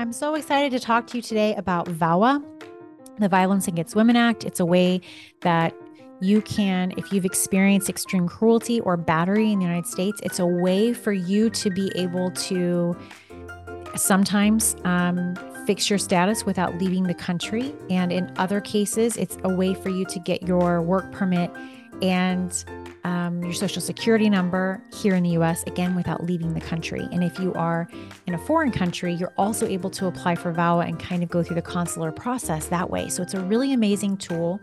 I'm so excited to talk to you today about VAWA, the Violence Against Women Act. It's a way that you can, if you've experienced extreme cruelty or battery in the United States, it's a way for you to be able to sometimes um, fix your status without leaving the country. And in other cases, it's a way for you to get your work permit and um, your social security number here in the US, again, without leaving the country. And if you are in a foreign country, you're also able to apply for VAWA and kind of go through the consular process that way. So it's a really amazing tool.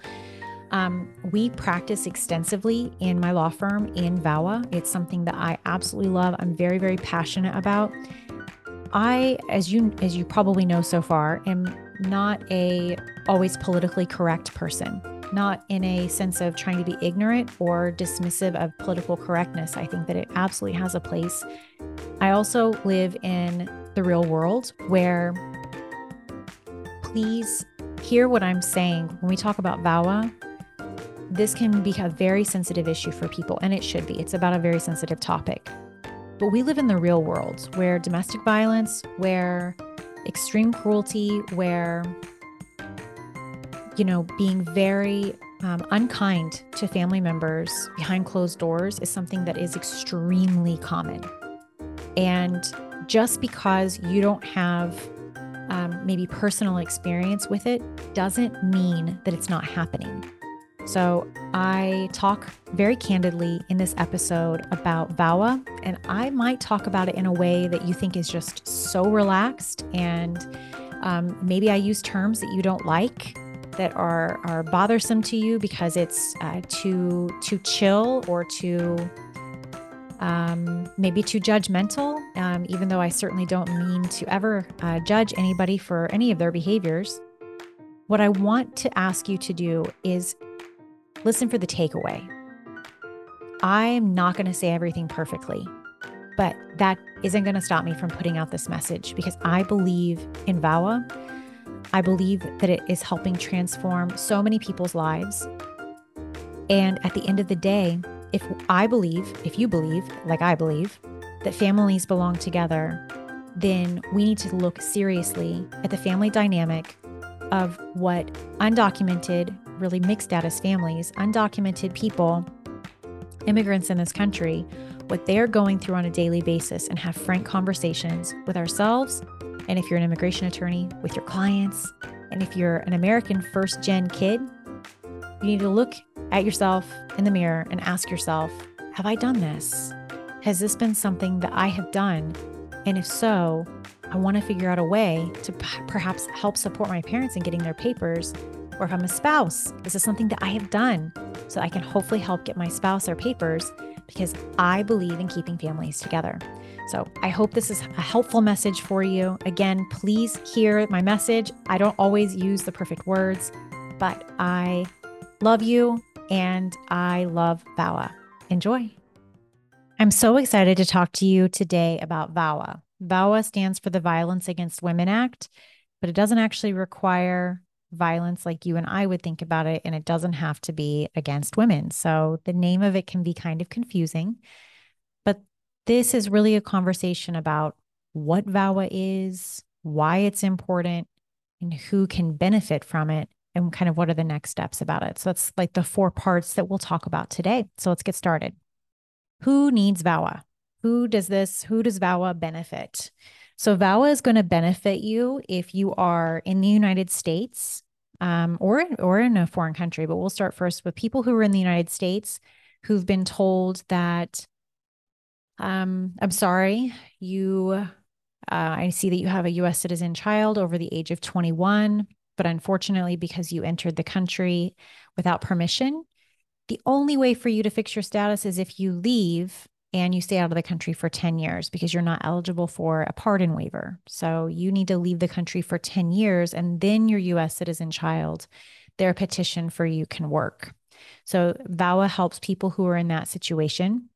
Um, we practice extensively in my law firm in VAWA. It's something that I absolutely love. I'm very, very passionate about. I, as you as you probably know so far, am not a always politically correct person not in a sense of trying to be ignorant or dismissive of political correctness. I think that it absolutely has a place. I also live in the real world where please hear what I'm saying when we talk about VAWA. This can be a very sensitive issue for people, and it should be. It's about a very sensitive topic. But we live in the real world where domestic violence, where extreme cruelty, where you know, being very um, unkind to family members behind closed doors is something that is extremely common. And just because you don't have um, maybe personal experience with it doesn't mean that it's not happening. So, I talk very candidly in this episode about VAWA, and I might talk about it in a way that you think is just so relaxed. And um, maybe I use terms that you don't like that are are bothersome to you because it's uh, too too chill or too um, maybe too judgmental. Um, even though I certainly don't mean to ever uh, judge anybody for any of their behaviors, what I want to ask you to do is listen for the takeaway. I'm not going to say everything perfectly, but that isn't going to stop me from putting out this message because I believe in VAWA I believe that it is helping transform so many people's lives. And at the end of the day, if I believe, if you believe, like I believe, that families belong together, then we need to look seriously at the family dynamic of what undocumented, really mixed status families, undocumented people, immigrants in this country, what they're going through on a daily basis and have frank conversations with ourselves and if you're an immigration attorney with your clients, and if you're an American first gen kid, you need to look at yourself in the mirror and ask yourself, have I done this? Has this been something that I have done? And if so, I want to figure out a way to p- perhaps help support my parents in getting their papers. Or if I'm a spouse, is this something that I have done so I can hopefully help get my spouse their papers because I believe in keeping families together. So I hope this is a helpful message for you. Again, please hear my message. I don't always use the perfect words, but I love you and I love VAWA. Enjoy. I'm so excited to talk to you today about VAWA. VAWA stands for the Violence Against Women Act, but it doesn't actually require violence like you and I would think about it, and it doesn't have to be against women. So the name of it can be kind of confusing. But this is really a conversation about what VAWA is, why it's important, and who can benefit from it, and kind of what are the next steps about it. So that's like the four parts that we'll talk about today. So let's get started. Who needs VAWA? Who does this? Who does VAWA benefit? So VAWA is going to benefit you if you are in the United States um, or or in a foreign country. But we'll start first with people who are in the United States who've been told that um, I'm sorry, you. Uh, I see that you have a U.S. citizen child over the age of 21, but unfortunately, because you entered the country without permission, the only way for you to fix your status is if you leave and you stay out of the country for 10 years because you're not eligible for a pardon waiver. So you need to leave the country for 10 years and then your US citizen child, their petition for you can work. So VAWA helps people who are in that situation.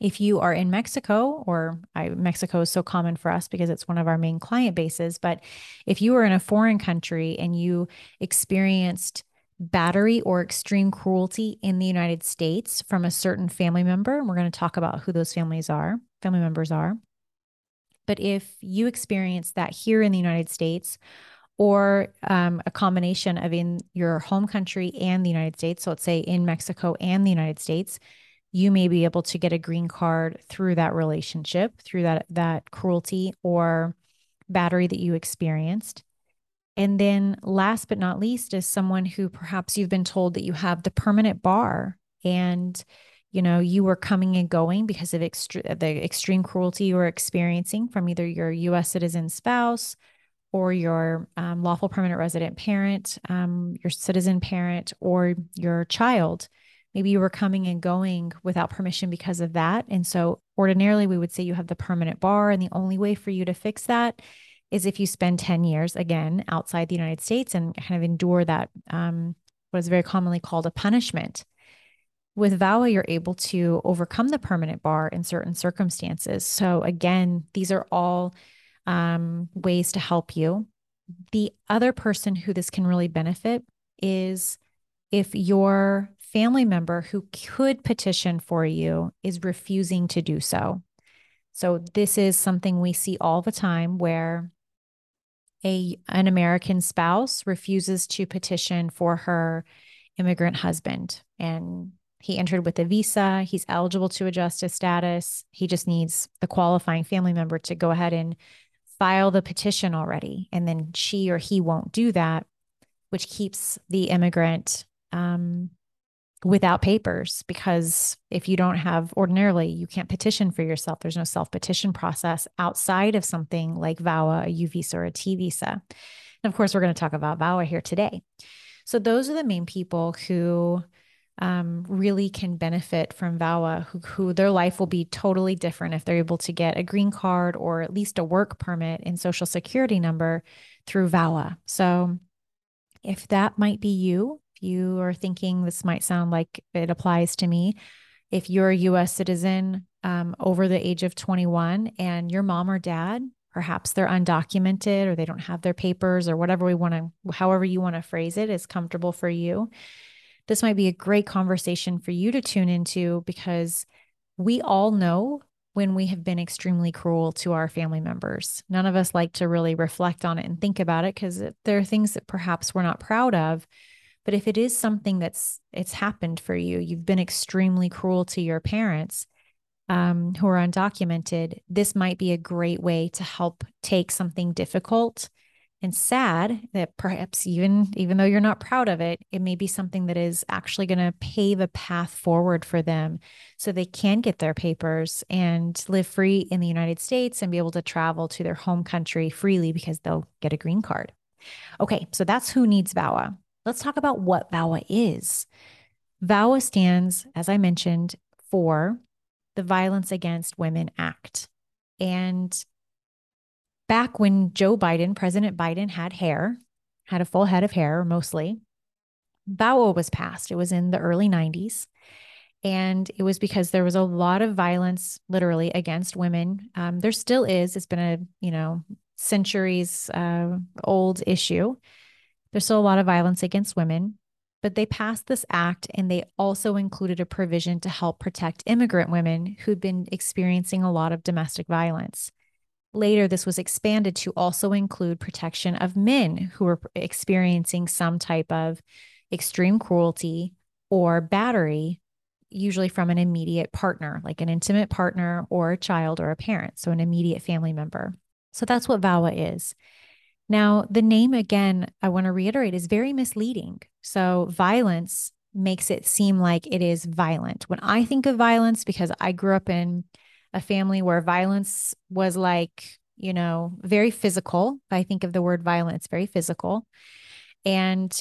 If you are in Mexico, or I, Mexico is so common for us because it's one of our main client bases, but if you are in a foreign country and you experienced battery or extreme cruelty in the United States from a certain family member. And we're going to talk about who those families are, family members are. But if you experience that here in the United States, or um, a combination of in your home country and the United States, so let's say in Mexico and the United States, you may be able to get a green card through that relationship, through that that cruelty or battery that you experienced. And then last but not least is someone who perhaps you've been told that you have the permanent bar and you know you were coming and going because of extre- the extreme cruelty you were experiencing from either your US citizen spouse or your um, lawful permanent resident parent, um, your citizen parent, or your child. Maybe you were coming and going without permission because of that. And so, ordinarily, we would say you have the permanent bar. And the only way for you to fix that is if you spend 10 years again outside the United States and kind of endure that, um, what is very commonly called a punishment. With VAWA, you're able to overcome the permanent bar in certain circumstances. So, again, these are all um, ways to help you. The other person who this can really benefit is if your family member who could petition for you is refusing to do so. So, this is something we see all the time where a an American spouse refuses to petition for her immigrant husband. And he entered with a visa, he's eligible to adjust his status. He just needs the qualifying family member to go ahead and file the petition already. And then she or he won't do that, which keeps the immigrant um, without papers because if you don't have ordinarily you can't petition for yourself. There's no self petition process outside of something like VAWA a U visa or a T visa. And of course we're going to talk about VAWA here today. So those are the main people who um, really can benefit from VAWA, who, who their life will be totally different if they're able to get a green card or at least a work permit and social security number through VAWA. So if that might be you, you are thinking this might sound like it applies to me, if you're a US citizen um, over the age of 21 and your mom or dad, perhaps they're undocumented or they don't have their papers or whatever we want to, however you want to phrase it is comfortable for you. This might be a great conversation for you to tune into because we all know when we have been extremely cruel to our family members. None of us like to really reflect on it and think about it because there are things that perhaps we're not proud of. But if it is something that's it's happened for you, you've been extremely cruel to your parents um, who are undocumented, this might be a great way to help take something difficult and sad that perhaps even even though you're not proud of it, it may be something that is actually going to pave a path forward for them so they can get their papers and live free in the United States and be able to travel to their home country freely because they'll get a green card. Okay, so that's who needs VAWA. Let's talk about what VAWA is. VAWA stands, as I mentioned, for the Violence Against Women Act. And back when Joe Biden, President Biden, had hair, had a full head of hair mostly, VAWA was passed. It was in the early 90s. And it was because there was a lot of violence, literally, against women. Um, there still is. It's been a, you know, centuries uh, old issue. There's still a lot of violence against women, but they passed this act and they also included a provision to help protect immigrant women who'd been experiencing a lot of domestic violence. Later, this was expanded to also include protection of men who were experiencing some type of extreme cruelty or battery, usually from an immediate partner, like an intimate partner or a child or a parent, so an immediate family member. So that's what VAWA is. Now, the name, again, I want to reiterate, is very misleading. So, violence makes it seem like it is violent. When I think of violence, because I grew up in a family where violence was like, you know, very physical. I think of the word violence, very physical. And,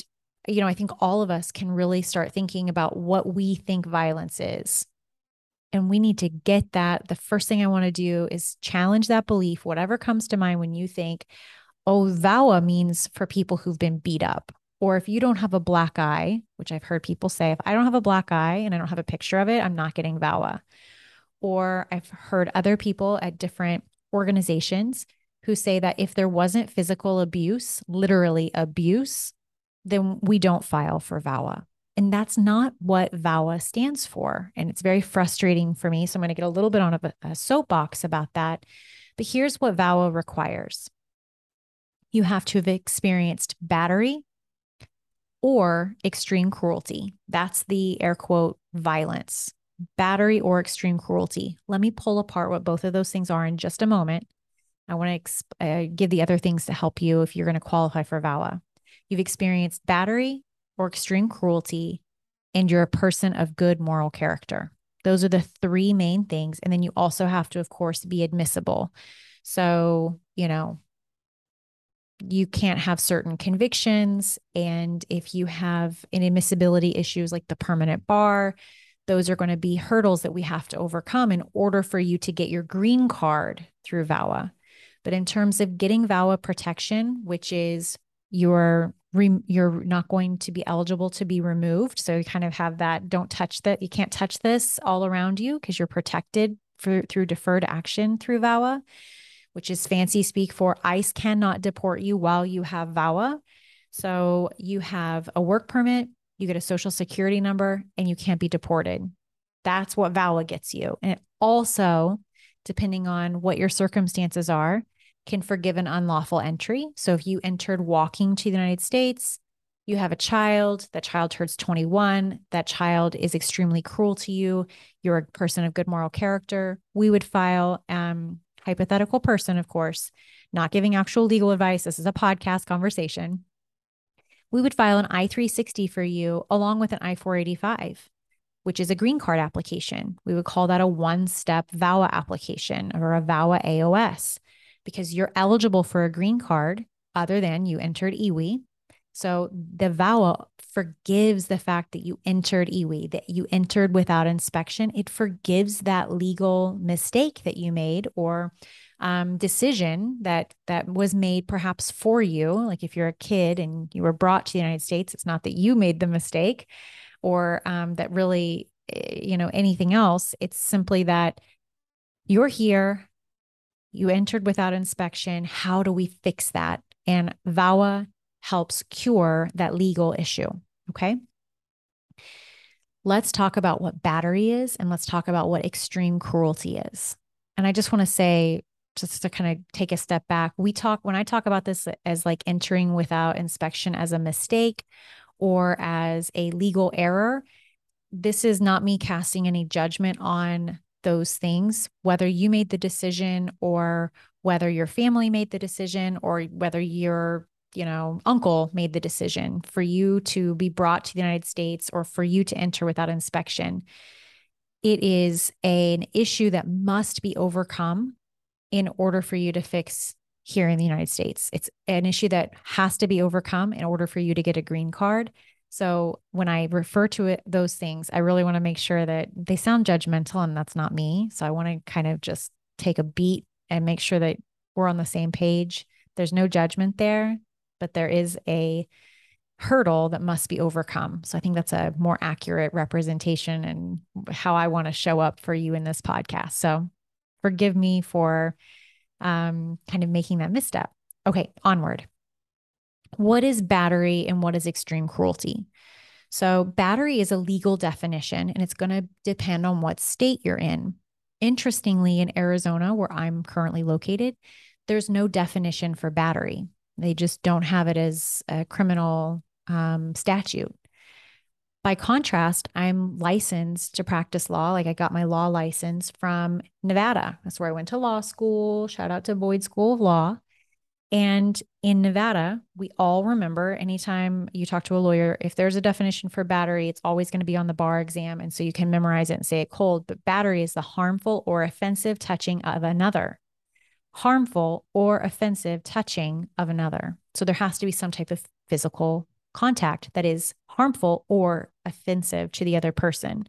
you know, I think all of us can really start thinking about what we think violence is. And we need to get that. The first thing I want to do is challenge that belief, whatever comes to mind when you think, oh, VAWA means for people who've been beat up. Or if you don't have a black eye, which I've heard people say, if I don't have a black eye and I don't have a picture of it, I'm not getting VAWA. Or I've heard other people at different organizations who say that if there wasn't physical abuse, literally abuse, then we don't file for VAWA. And that's not what VAWA stands for. And it's very frustrating for me. So I'm going to get a little bit on a, a soapbox about that But here's what VAWA requires you have to have experienced battery or extreme cruelty. That's the air quote violence, battery or extreme cruelty. Let me pull apart what both of those things are in just a moment. I want to uh, give the other things to help you if you're going to qualify for VAWA. You've experienced battery or extreme cruelty, and you're a person of good moral character. Those are the three main things. And then you also have to, of course, be admissible. So, you know, you can't have certain convictions. And if you have inadmissibility issues like the permanent bar, those are going to be hurdles that we have to overcome in order for you to get your green card through VAWA. But in terms of getting VAWA protection, which is you're you're not going to be eligible to be removed, so you kind of have that don't touch that you can't touch this all around you because you're protected for, through deferred action through VAWA, which is fancy speak for ICE cannot deport you while you have VAWA. So you have a work permit, you get a social security number, and you can't be deported. That's what VAWA gets you. And it also, depending on what your circumstances are, can forgive an unlawful entry. So if you entered walking to the United States, you have a child, that child turns 21, that child is extremely cruel to you, you're a person of good moral character, we would file um hypothetical person of course, not giving actual legal advice. This is a podcast conversation. We would file an I-360 for you along with an I-485 which is a green card application. We would call that a one step VAWA application or a VAWA AOS because you're eligible for a green card other than you entered EWI. So the VAWA forgives the fact that you entered EWI, that you entered without inspection. It forgives that legal mistake that you made or um, decision that that was made perhaps for you. Like if you're a kid and you were brought to the United States, it's not that you made the mistake, or um, that really, eh, you know, anything else. It's simply that you're here you entered without inspection. How do we fix that? And VAWA helps cure that legal issue. Okay. Let's talk about what battery is and let's talk about what extreme cruelty is. And I just want to say, just to kind of take a step back, we talk, when I talk about this as like entering without inspection as a mistake or as a legal error, this is not me casting any judgment on those things, whether you made the decision or whether your family made the decision or whether your you know uncle made the decision for you to be brought to the United States or for you to enter without inspection it is an issue that must be overcome in order for you to fix here in the United States. It's an issue that has to be overcome in order for you to get a green card. So when I refer to it, those things, I really want to make sure that they sound judgmental and that's not me. So I want to kind of just take a beat and make sure that we're on the same page. There's no judgment there, but there is a hurdle that must be overcome. So I think that's a more accurate representation and how I want to show up for you in this podcast. So forgive me for um, kind of making that misstep. Okay, onward what is battery and what is extreme cruelty? So, battery is a legal definition and it's going to depend on what state you're in. Interestingly, in Arizona, where I'm currently located, there's no definition for battery. They just don't have it as a criminal um, statute. By contrast, I'm licensed to practice law. Like I got my law license from Nevada. That's where I went to law school. Shout out to Boyd School of Law. And in Nevada, we all remember anytime you talk to a lawyer, if there's a definition for battery, it's always going to be on the bar exam. And so you can memorize it and say it cold. But battery is the harmful or offensive touching of another. Harmful or offensive touching of another. So there has to be some type of physical contact that is harmful or offensive to the other person.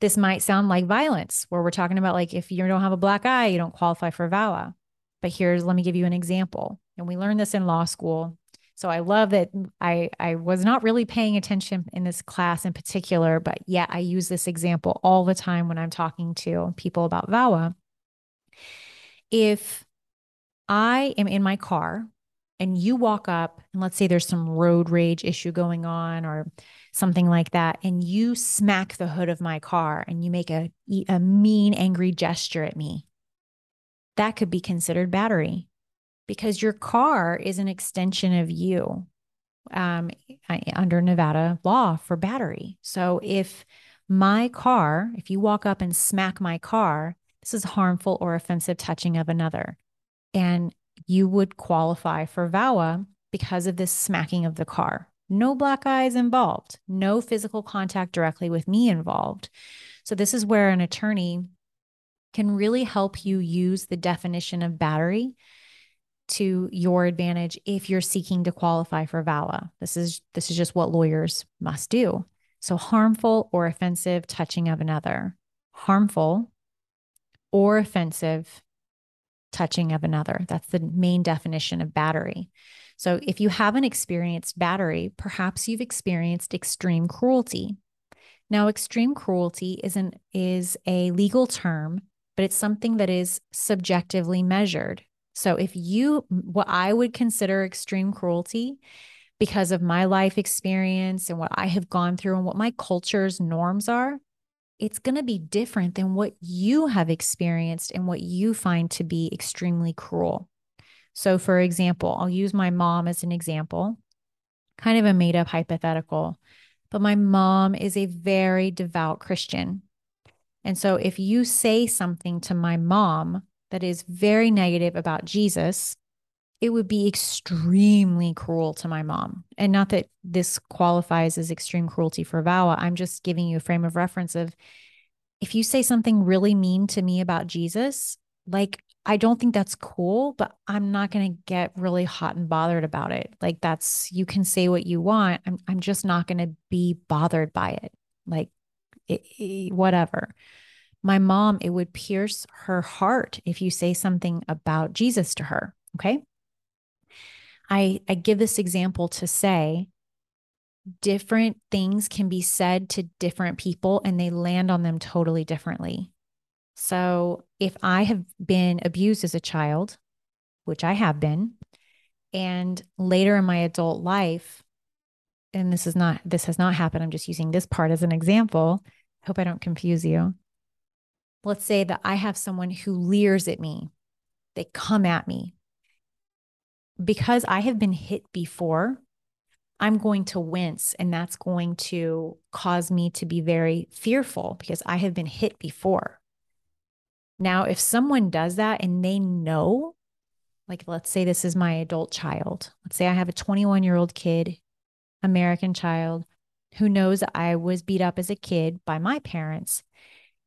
This might sound like violence, where we're talking about like if you don't have a black eye, you don't qualify for VAWA. But here's, let me give you an example. And we learned this in law school. So I love that I, I was not really paying attention in this class in particular, but yet I use this example all the time when I'm talking to people about VAWA. If I am in my car and you walk up and let's say there's some road rage issue going on or something like that and you smack the hood of my car and you make a, a mean angry gesture at me that could be considered battery because your car is an extension of you um, under Nevada law for battery. So if my car, if you walk up and smack my car, this is harmful or offensive touching of another. And you would qualify for VAWA because of this smacking of the car. No black eyes involved, no physical contact directly with me involved. So, this is where an attorney can really help you use the definition of battery to your advantage if you're seeking to qualify for VAWA. This is this is just what lawyers must do. So harmful or offensive touching of another. Harmful or offensive touching of another. That's the main definition of battery. So if you haven't experienced battery, perhaps you've experienced extreme cruelty. Now extreme cruelty is an is a legal term, but it's something that is subjectively measured. So if you, what I would consider extreme cruelty, because of my life experience and what I have gone through and what my culture's norms are, it's going to be different than what you have experienced and what you find to be extremely cruel. So, for example, I'll use my mom as an example, kind of a made up hypothetical, but my mom is a very devout Christian. And so, if you say something to my mom that is very negative about Jesus, it would be extremely cruel to my mom. And not that this qualifies as extreme cruelty for VAWA. I'm just giving you a frame of reference of if you say something really mean to me about Jesus, like I don't think that's cool, but I'm not going to get really hot and bothered about it. Like that's you can say what you want. I'm I'm just not going to be bothered by it. Like it, it, whatever my mom, it would pierce her heart if you say something about Jesus to her. Okay. I, I give this example to say different things can be said to different people and they land on them totally differently. So if I have been abused as a child, which I have been, and later in my adult life, and this is not, this has not happened. I'm just using this part as an example. I hope I don't confuse you let's say that I have someone who leers at me, they come at me. Because I have been hit before, I'm going to wince, and that's going to cause me to be very fearful because I have been hit before. Now, if someone does that and they know, like let's say this is my adult child, let's say I have a 21 year old kid, American child, who knows that I was beat up as a kid by my parents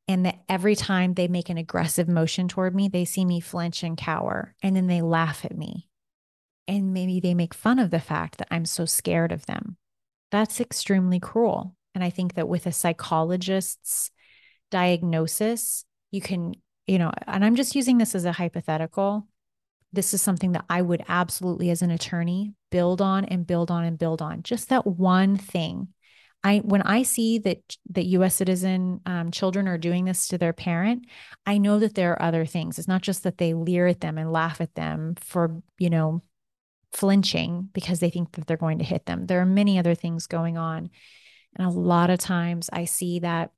and that every time they make an aggressive motion toward me, they see me flinch and cower, and then they laugh at me. And maybe they make fun of the fact that I'm so scared of them. That's extremely cruel. And I think that with a psychologist's diagnosis, you can, you know, and I'm just using this as a hypothetical. This is something that I would absolutely, as an attorney, build on and build on and build on. Just that one thing I when I see that that U.S. citizen um, children are doing this to their parent, I know that there are other things. It's not just that they leer at them and laugh at them for you know flinching because they think that they're going to hit them. There are many other things going on, and a lot of times I see that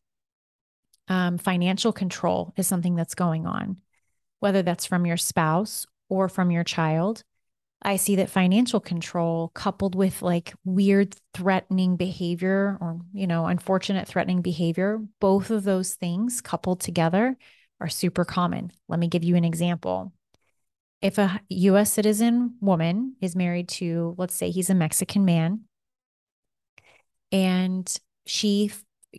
um, financial control is something that's going on, whether that's from your spouse or from your child. I see that financial control coupled with like weird threatening behavior or, you know, unfortunate threatening behavior, both of those things coupled together are super common. Let me give you an example. If a US citizen woman is married to, let's say he's a Mexican man, and she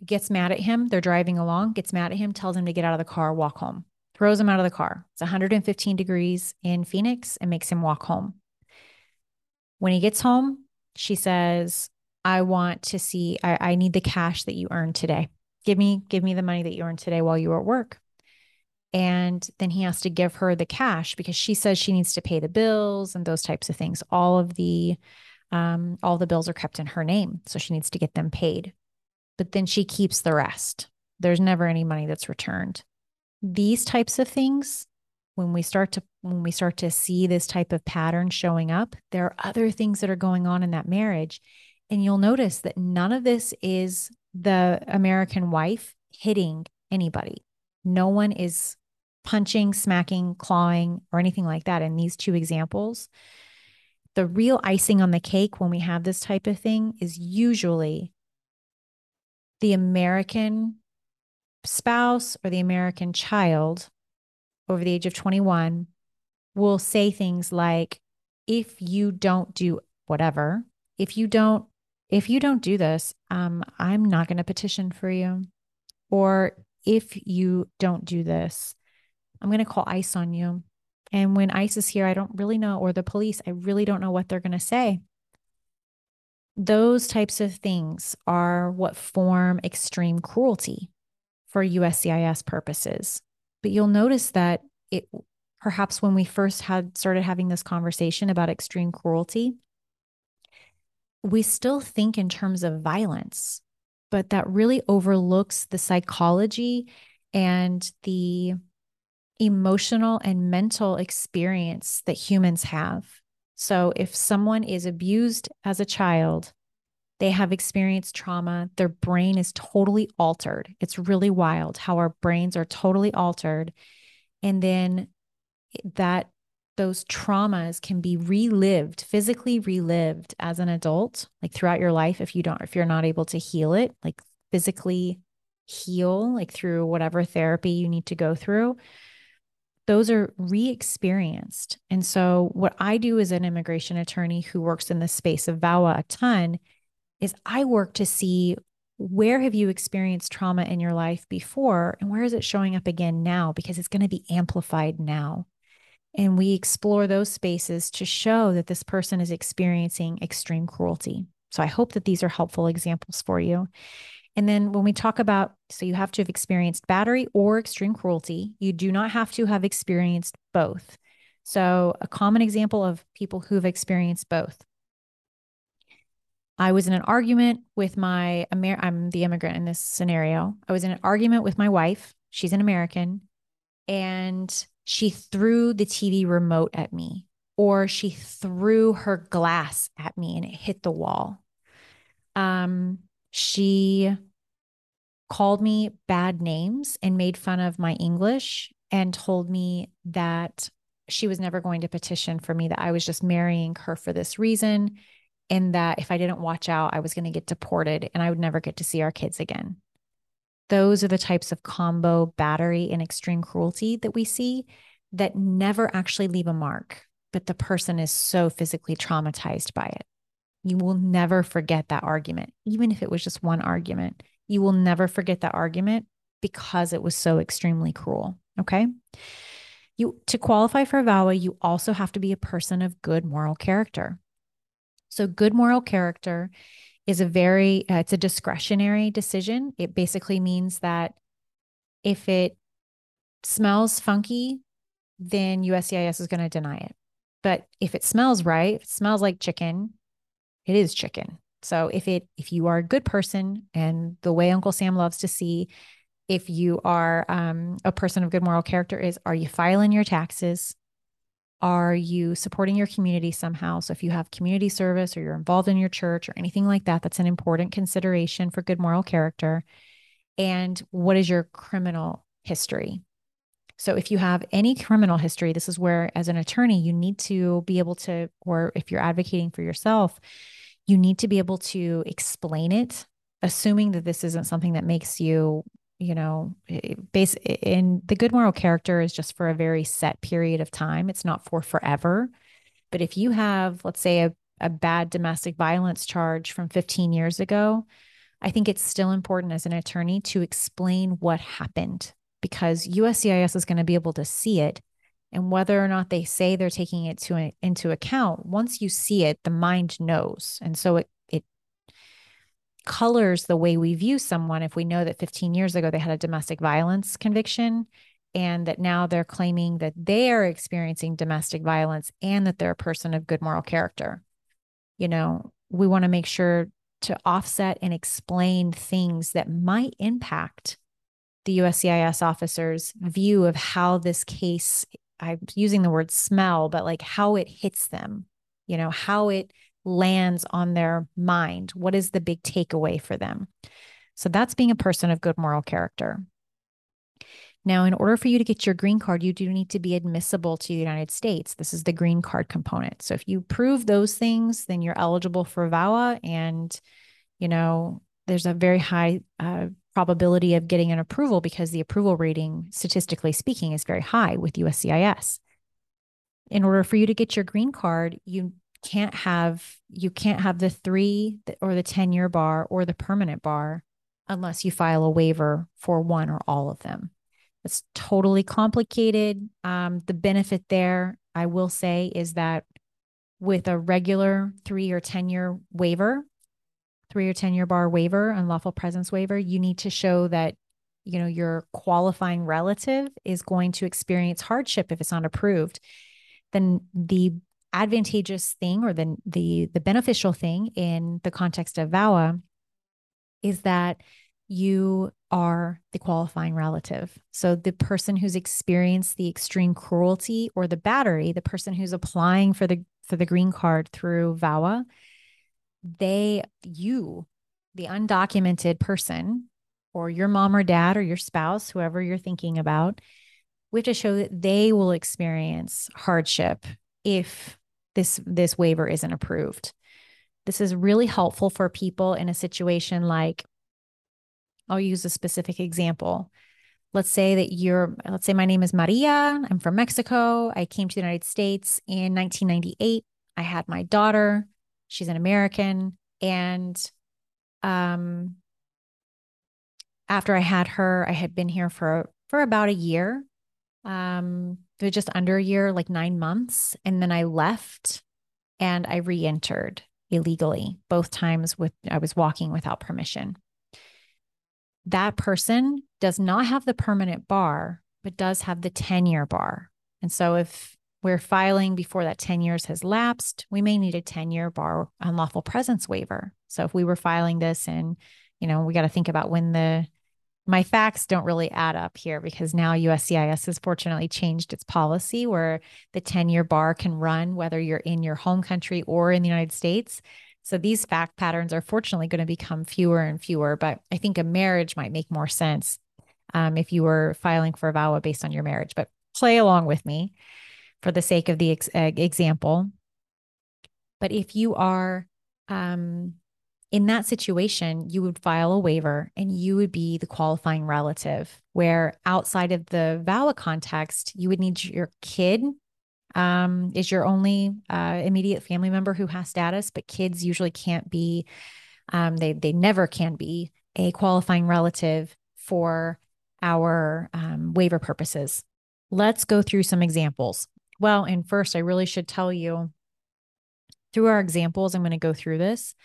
gets mad at him, they're driving along, gets mad at him, tells him to get out of the car, walk home, throws him out of the car. It's 115 degrees in Phoenix and makes him walk home when he gets home, she says, I want to see, I, I need the cash that you earned today. Give me, give me the money that you earned today while you were at work. And then he has to give her the cash because she says she needs to pay the bills and those types of things. All of the um, all the bills are kept in her name. So she needs to get them paid. But then she keeps the rest. There's never any money that's returned. These types of things when we start to when we start to see this type of pattern showing up there are other things that are going on in that marriage and you'll notice that none of this is the american wife hitting anybody no one is punching, smacking, clawing, or anything like that in these two examples. The real icing on the cake when we have this type of thing is usually the American spouse or the American child over the age of 21 will say things like, if you don't do whatever, if you don't, if you don't do this, um, I'm not going to petition for you. Or if you don't do this, I'm going to call ICE on you. And when ICE is here, I don't really know, or the police, I really don't know what they're going to say. Those types of things are what form extreme cruelty for USCIS purposes. But you'll notice that it perhaps when we first had started having this conversation about extreme cruelty, we still think in terms of violence, but that really overlooks the psychology and the emotional and mental experience that humans have. So, if someone is abused as a child, they have experienced trauma, their brain is totally altered. It's really wild how our brains are totally altered. And then that those traumas can be relived, physically relived as an adult, like throughout your life if you don't if you're not able to heal it, like physically heal like through whatever therapy you need to go through those are re experienced. And so, what I do as an immigration attorney who works in the space of VAWA a ton is I work to see where have you experienced trauma in your life before and where is it showing up again now because it's going to be amplified now. And we explore those spaces to show that this person is experiencing extreme cruelty. So I hope that these are helpful examples for you. And then when we talk about, so you have to have experienced battery or extreme cruelty, you do not have to have experienced both. So, a common example of people who've experienced both. I was in an argument with my Amer- I'm the immigrant in this scenario. I was in an argument with my wife. She's an American and she threw the TV remote at me or she threw her glass at me and it hit the wall. Um she called me bad names and made fun of my English and told me that she was never going to petition for me, that I was just marrying her for this reason, and that if I didn't watch out, I was going to get deported and I would never get to see our kids again. Those are the types of combo battery and extreme cruelty that we see that never actually leave a mark, but the person is so physically traumatized by it. You will never forget that argument, even if it was just one argument. You will never forget that argument because it was so extremely cruel. Okay. You to qualify for a VAWA, you also have to be a person of good moral character. So good moral character is a very uh, it's a discretionary decision. It basically means that if it smells funky, then USCIS is going to deny it. But if it smells right, it smells like chicken, it is chicken. So if it if you are a good person and the way Uncle Sam loves to see if you are um, a person of good moral character is are you filing your taxes? Are you supporting your community somehow? So if you have community service or you're involved in your church or anything like that, that's an important consideration for good moral character. And what is your criminal history? So if you have any criminal history, this is where, as an attorney, you need to be able to, or if you're advocating for yourself, you need to be able to explain it, assuming that this isn't something that makes you, you know, base in the good moral character is just for a very set period of time. It's not for forever. But if you have, let's say, a, a bad domestic violence charge from 15 years ago, I think it's still important as an attorney to explain what happened because USCIS is going to be able to see it. And whether or not they say they're taking it to into account once you see it the mind knows. And so it it colors the way we view someone if we know that 15 years ago they had a domestic violence conviction and that now they're claiming that they are experiencing domestic violence and that they're a person of good moral character. You know we want to make sure to offset and explain things that might impact the USCIS officer's view of how this case I'm using the word smell, but like how it hits them, you know, how it lands on their mind. What is the big takeaway for them? So that's being a person of good moral character. Now, in order for you to get your green card, you do need to be admissible to the United States. This is the green card component. So if you prove those things, then you're eligible for VAWA. And, you know, there's a very high uh, probability of getting an approval because the approval rating, statistically speaking, is very high with USCIS. In order for you to get your green card, you can't have you can't have the three or the 10 year bar or the permanent bar unless you file a waiver for one or all of them. It's totally complicated. Um, the benefit there, I will say, is that with a regular three or 10 year waiver, three or 10 year bar waiver, unlawful presence waiver, you need to show that you know your qualifying relative is going to experience hardship if it's not approved then the advantageous thing or the the the beneficial thing in the context of VAWA is that you are the qualifying relative. So the person who's experienced the extreme cruelty or the battery, the person who's applying for the for the green card through VAWA, they you, the undocumented person or your mom or dad or your spouse, whoever you're thinking about, we have to show that they will experience hardship if this this waiver isn't approved. This is really helpful for people in a situation like I'll use a specific example. Let's say that you're, let's say my name is Maria. I'm from Mexico. I came to the United States in 1998. I had my daughter. She's an American. And um, after I had her, I had been here for, for about a year, um, just under a year, like nine months. And then I left and I re entered illegally both times with I was walking without permission that person does not have the permanent bar, but does have the 10 year bar. And so if we're filing before that 10 years has lapsed, we may need a 10 year bar unlawful presence waiver. So if we were filing this and, you know, we got to think about when the, my facts don't really add up here because now USCIS has fortunately changed its policy where the 10 year bar can run whether you're in your home country or in the United States. So these fact patterns are fortunately going to become fewer and fewer, but I think a marriage might make more sense um, if you were filing for a VAWA based on your marriage. But play along with me for the sake of the ex- uh, example. But if you are um, in that situation, you would file a waiver and you would be the qualifying relative, where outside of the VAWA context, you would need your kid um, is your only uh, immediate family member who has status, but kids usually can't be, um, they, they never can be a qualifying relative for our um, waiver purposes. Let's go through some examples. Well, and first, I really should tell you through our examples, I'm going to go through this.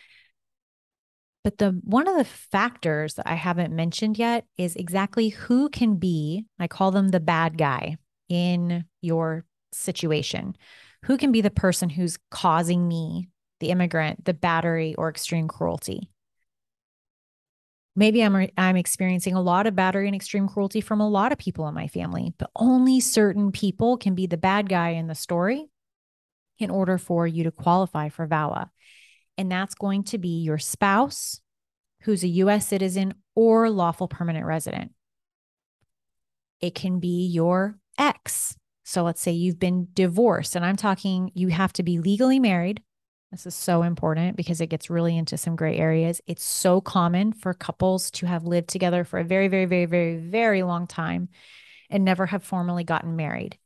But the one of the factors that I haven't mentioned yet is exactly who can be, I call them the bad guy in your situation? Who can be the person who's causing me, the immigrant, the battery or extreme cruelty? Maybe I'm I'm experiencing a lot of battery and extreme cruelty from a lot of people in my family, but only certain people can be the bad guy in the story in order for you to qualify for VAWA. And that's going to be your spouse who's a US citizen or lawful permanent resident. It can be your ex so let's say you've been divorced, and I'm talking you have to be legally married. This is so important because it gets really into some gray areas. It's so common for couples to have lived together for a very, very, very, very, very long time and never have formally gotten married.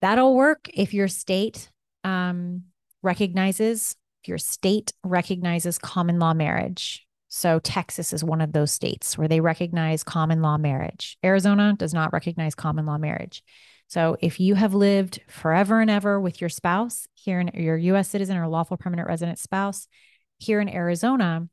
That'll work if your state um, recognizes, if your state recognizes common law marriage. So Texas is one of those states where they recognize common law marriage. Arizona does not recognize common law marriage. So if you have lived forever and ever with your spouse here in your US citizen or lawful permanent resident spouse here in Arizona,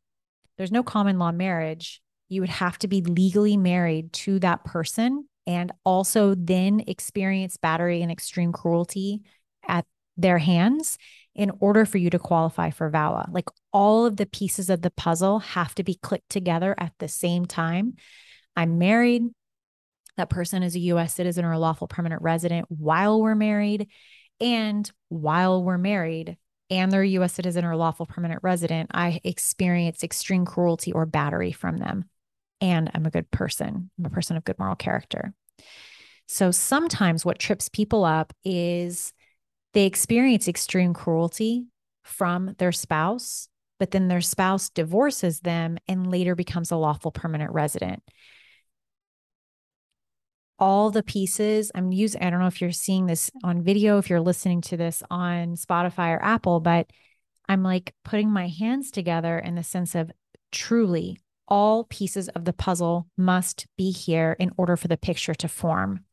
there's no common law marriage. You would have to be legally married to that person and also then experience battery and extreme cruelty at their hands in order for you to qualify for VAWA. Like all of the pieces of the puzzle have to be clicked together at the same time. I'm married. That person is a US citizen or a lawful permanent resident while we're married. And while we're married and they're a US citizen or a lawful permanent resident, I experience extreme cruelty or battery from them. and I'm a good person. I'm a person of good moral character. So sometimes what trips people up is they experience extreme cruelty from their spouse, but then their spouse divorces them and later becomes a lawful permanent resident. All the pieces I'm using, I don't know if you're seeing this on video, if you're listening to this on Spotify or Apple, but I'm like putting my hands together in the sense of truly all pieces of the puzzle must be here in order for the picture to form.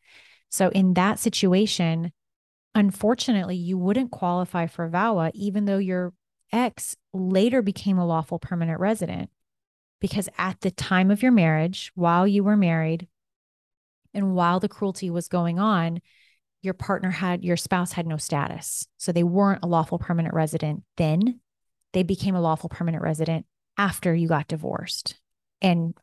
So, in that situation, unfortunately, you wouldn't qualify for VAWA, even though your ex later became a lawful permanent resident. Because at the time of your marriage, while you were married, and while the cruelty was going on, your partner had, your spouse had no status. So they weren't a lawful permanent resident then. They became a lawful permanent resident after you got divorced and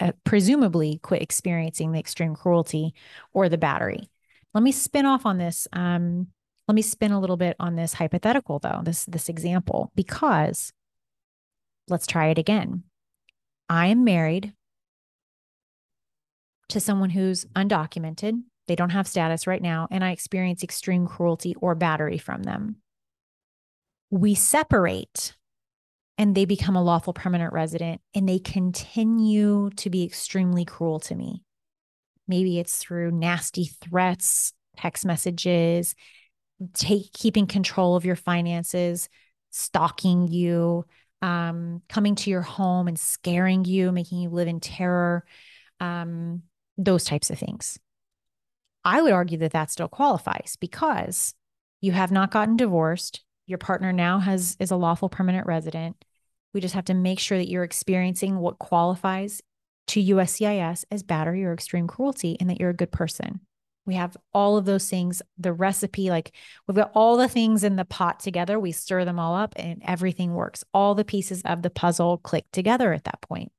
uh, presumably quit experiencing the extreme cruelty or the battery. Let me spin off on this. Um, let me spin a little bit on this hypothetical, though, this, this example, because let's try it again. I am married to someone who's undocumented. They don't have status right now, and I experience extreme cruelty or battery from them. We separate and they become a lawful permanent resident and they continue to be extremely cruel to me. Maybe it's through nasty threats, text messages, take keeping control of your finances, stalking you, um, coming to your home and scaring you, making you live in terror, um, those types of things. I would argue that that still qualifies because you have not gotten divorced. Your partner now has is a lawful permanent resident. We just have to make sure that you're experiencing what qualifies to USCIS as battery or extreme cruelty and that you're a good person. We have all of those things, the recipe, like we've got all the things in the pot together. We stir them all up and everything works. All the pieces of the puzzle click together at that point.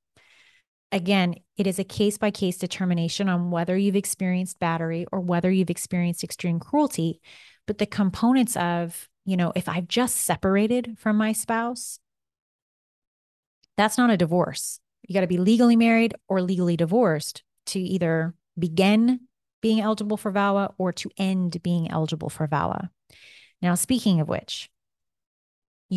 Again, it is a case by case determination on whether you've experienced battery or whether you've experienced extreme cruelty. But the components of, you know, if I've just separated from my spouse, that's not a divorce. You got to be legally married or legally divorced to either begin being eligible for VAWA or to end being eligible for VAWA. Now, speaking of which,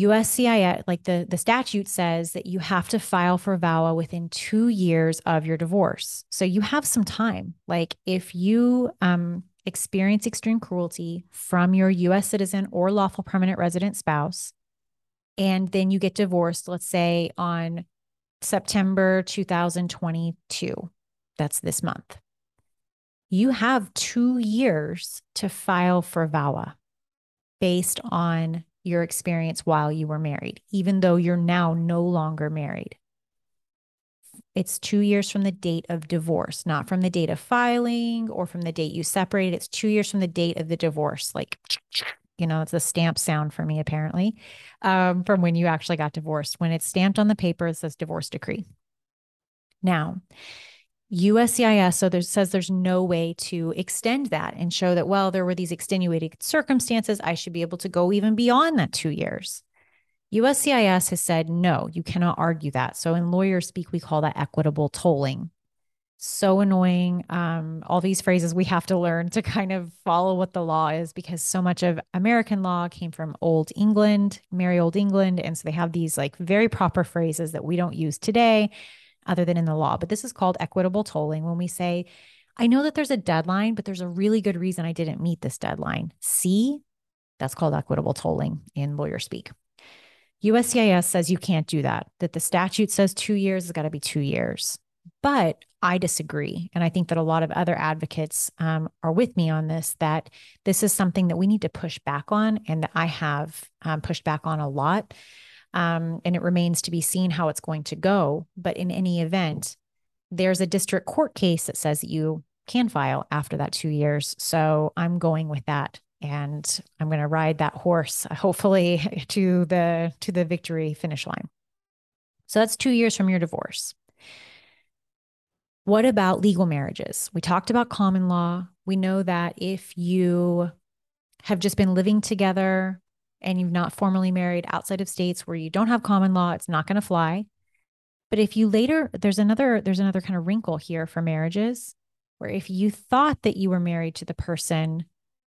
USCIS, like the, the statute says that you have to file for VAWA within two years of your divorce. So you have some time. Like if you um, experience extreme cruelty from your US citizen or lawful permanent resident spouse, and then you get divorced, let's say on September 2022, that's this month, you have two years to file for VAWA based on your experience while you were married, even though you're now no longer married. It's two years from the date of divorce, not from the date of filing or from the date you separated. It's two years from the date of the divorce. Like you know, it's a stamp sound for me, apparently, um, from when you actually got divorced. When it's stamped on the paper, it says divorce decree. Now, USCIS, so there says there's no way to extend that and show that, well, there were these extenuating circumstances. I should be able to go even beyond that two years. USCIS has said, no, you cannot argue that. So in lawyer speak, we call that equitable tolling so annoying. Um, all these phrases we have to learn to kind of follow what the law is because so much of American law came from old England, merry old England. And so they have these like very proper phrases that we don't use today other than in the law. But this is called equitable tolling when we say, I know that there's a deadline, but there's a really good reason I didn't meet this deadline. See, that's called equitable tolling in lawyer speak. USCIS says you can't do that, that the statute says two years has got to be two years. But I disagree. And I think that a lot of other advocates um, are with me on this that this is something that we need to push back on and that I have um, pushed back on a lot. Um, and it remains to be seen how it's going to go. But in any event, there's a district court case that says that you can file after that two years. So I'm going with that and I'm going to ride that horse hopefully to the to the victory finish line. So that's 2 years from your divorce. What about legal marriages? We talked about common law. We know that if you have just been living together and you've not formally married outside of states where you don't have common law, it's not going to fly. But if you later there's another there's another kind of wrinkle here for marriages where if you thought that you were married to the person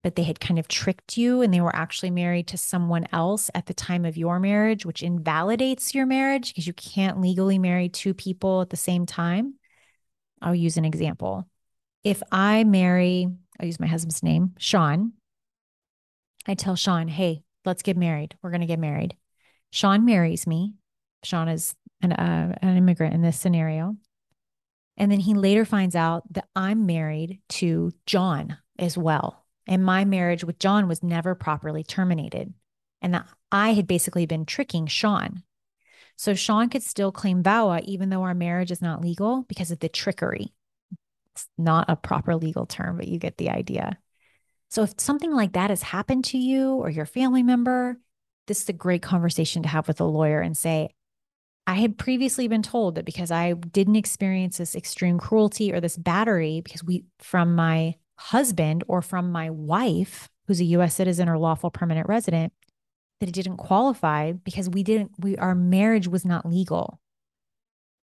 but they had kind of tricked you and they were actually married to someone else at the time of your marriage, which invalidates your marriage because you can't legally marry two people at the same time. I'll use an example. If I marry, I'll use my husband's name, Sean. I tell Sean, hey, let's get married. We're going to get married. Sean marries me. Sean is an, uh, an immigrant in this scenario. And then he later finds out that I'm married to John as well. And my marriage with John was never properly terminated. And that I had basically been tricking Sean. So Sean could still claim VAWA even though our marriage is not legal because of the trickery. It's not a proper legal term, but you get the idea. So if something like that has happened to you or your family member, this is a great conversation to have with a lawyer and say, I had previously been told that because I didn't experience this extreme cruelty or this battery because we from my husband or from my wife, who's a US citizen or lawful permanent resident, that it didn't qualify because we didn't, we, our marriage was not legal.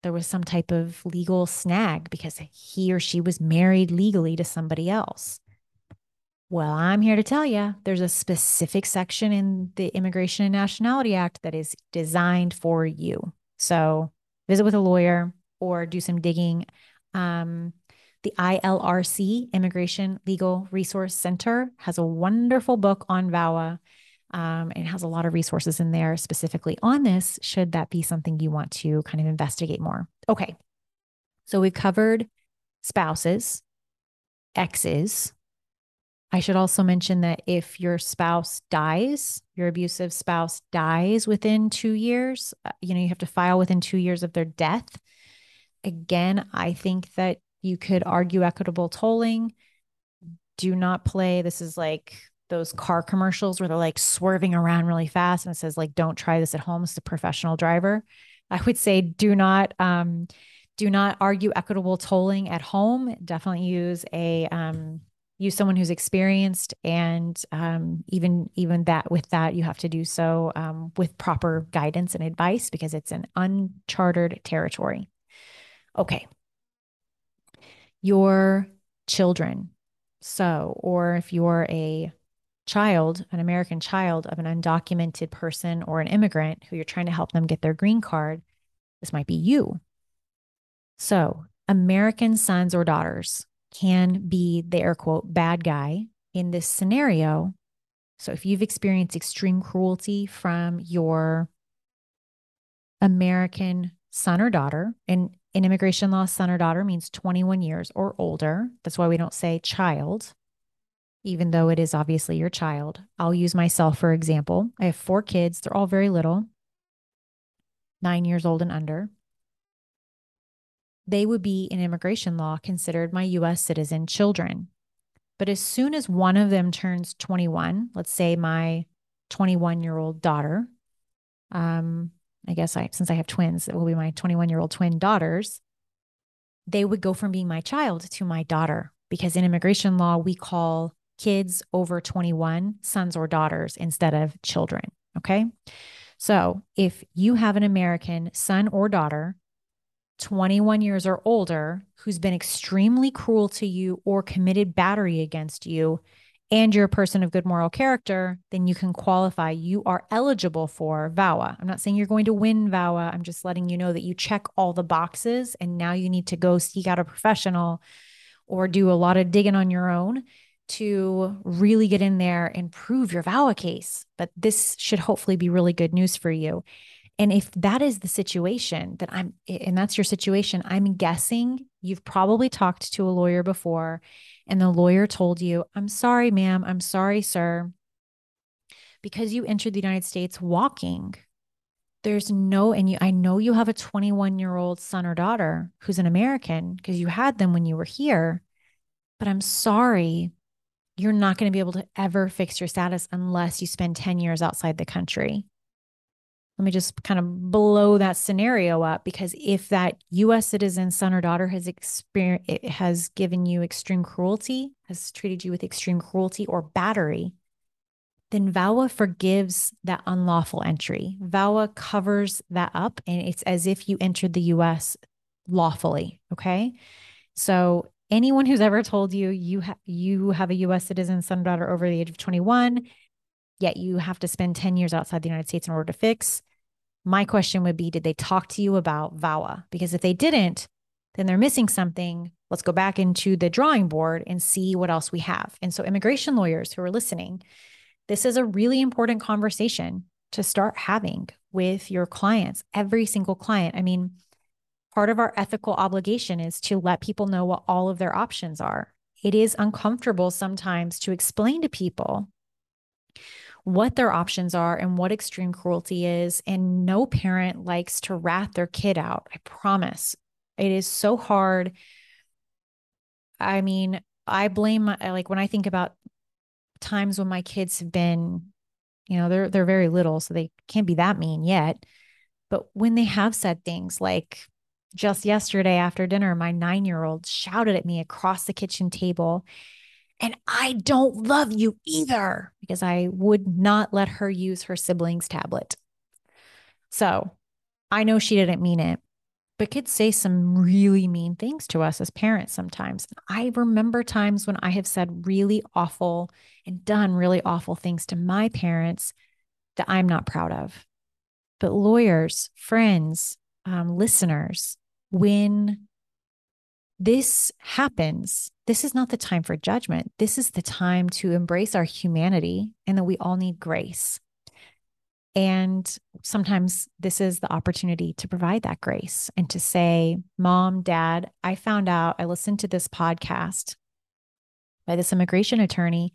There was some type of legal snag because he or she was married legally to somebody else. Well, I'm here to tell you there's a specific section in the Immigration and Nationality Act that is designed for you. So visit with a lawyer or do some digging. Um, the ILRC, Immigration Legal Resource Center, has a wonderful book on VAWA. Um, and has a lot of resources in there specifically on this, should that be something you want to kind of investigate more. Okay. So we covered spouses, exes. I should also mention that if your spouse dies, your abusive spouse dies within two years, uh, you know, you have to file within two years of their death. Again, I think that you could argue equitable tolling. Do not play. This is like those car commercials where they're like swerving around really fast and it says like don't try this at home it's a professional driver. I would say do not um do not argue equitable tolling at home. Definitely use a um use someone who's experienced and um, even even that with that you have to do so um, with proper guidance and advice because it's an uncharted territory okay your children. So, or if you're a child, an American child of an undocumented person or an immigrant who you're trying to help them get their green card, this might be you. So, American sons or daughters can be the air quote bad guy in this scenario. So, if you've experienced extreme cruelty from your American son or daughter, and in immigration law, son or daughter means 21 years or older. That's why we don't say child, even though it is obviously your child. I'll use myself for example. I have four kids, they're all very little, nine years old and under. They would be in immigration law considered my US citizen children. But as soon as one of them turns 21, let's say my 21 year old daughter, um, I guess I, since I have twins, it will be my 21 year old twin daughters. They would go from being my child to my daughter because in immigration law, we call kids over 21 sons or daughters instead of children. Okay. So if you have an American son or daughter, 21 years or older, who's been extremely cruel to you or committed battery against you, and you're a person of good moral character, then you can qualify. You are eligible for VAWA. I'm not saying you're going to win VAWA. I'm just letting you know that you check all the boxes and now you need to go seek out a professional or do a lot of digging on your own to really get in there and prove your VAWA case. But this should hopefully be really good news for you. And if that is the situation that I'm, and that's your situation, I'm guessing you've probably talked to a lawyer before and the lawyer told you, I'm sorry, ma'am, I'm sorry, sir, because you entered the United States walking. There's no, and you, I know you have a 21 year old son or daughter who's an American because you had them when you were here, but I'm sorry, you're not going to be able to ever fix your status unless you spend 10 years outside the country let me just kind of blow that scenario up because if that US citizen son or daughter has experienced it has given you extreme cruelty, has treated you with extreme cruelty or battery, then VAWA forgives that unlawful entry. VAWA covers that up and it's as if you entered the US lawfully. Okay. So anyone who's ever told you you ha- you have a US citizen son or daughter over the age of 21, yet you have to spend 10 years outside the United States in order to fix, my question would be did they talk to you about VAWA? Because if they didn't, then they're missing something. Let's go back into the drawing board and see what else we have. And so, immigration lawyers who are listening, this is a really important conversation to start having with your clients, every single client. I mean, part of our ethical obligation is to let people know what all of their options are. It is uncomfortable sometimes to explain to people what their options are and what extreme cruelty is. And no parent likes to rat their kid out. I promise. It is so hard. I mean, I blame like when I think about times when my kids have been, you know, they're they're very little, so they can't be that mean yet. But when they have said things like just yesterday after dinner, my nine year old shouted at me across the kitchen table, and I don't love you either, because I would not let her use her sibling's tablet. So I know she didn't mean it, but kids say some really mean things to us as parents sometimes. I remember times when I have said really awful and done really awful things to my parents that I'm not proud of. But lawyers, friends, um, listeners, when this happens, this is not the time for judgment. This is the time to embrace our humanity and that we all need grace. And sometimes this is the opportunity to provide that grace and to say, Mom, Dad, I found out, I listened to this podcast by this immigration attorney,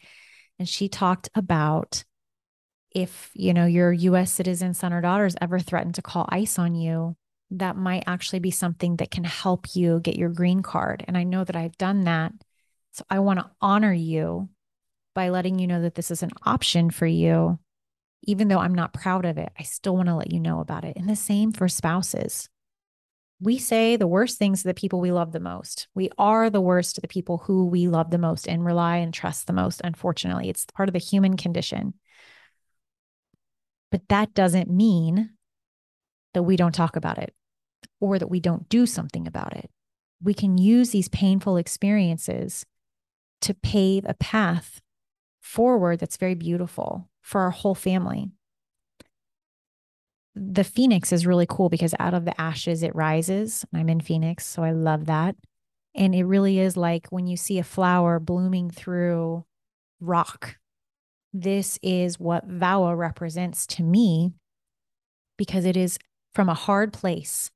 and she talked about if, you know, your US citizen son or daughter daughters ever threatened to call ICE on you, that might actually be something that can help you get your green card. And I know that I've done that. So I want to honor you by letting you know that this is an option for you even though I'm not proud of it, I still want to let you know about it. And the same for spouses. We say the worst things to the people we love the most. We are the worst to the people who we love the most and rely and trust the most. Unfortunately, it's part of the human condition. But that doesn't mean that we don't talk about it or that we don't do something about it. We can use these painful experiences to pave a path forward that's very beautiful for our whole family. The Phoenix is really cool because out of the ashes it rises. I'm in Phoenix, so I love that. And it really is like when you see a flower blooming through rock. This is what VAWA represents to me because it is from a hard place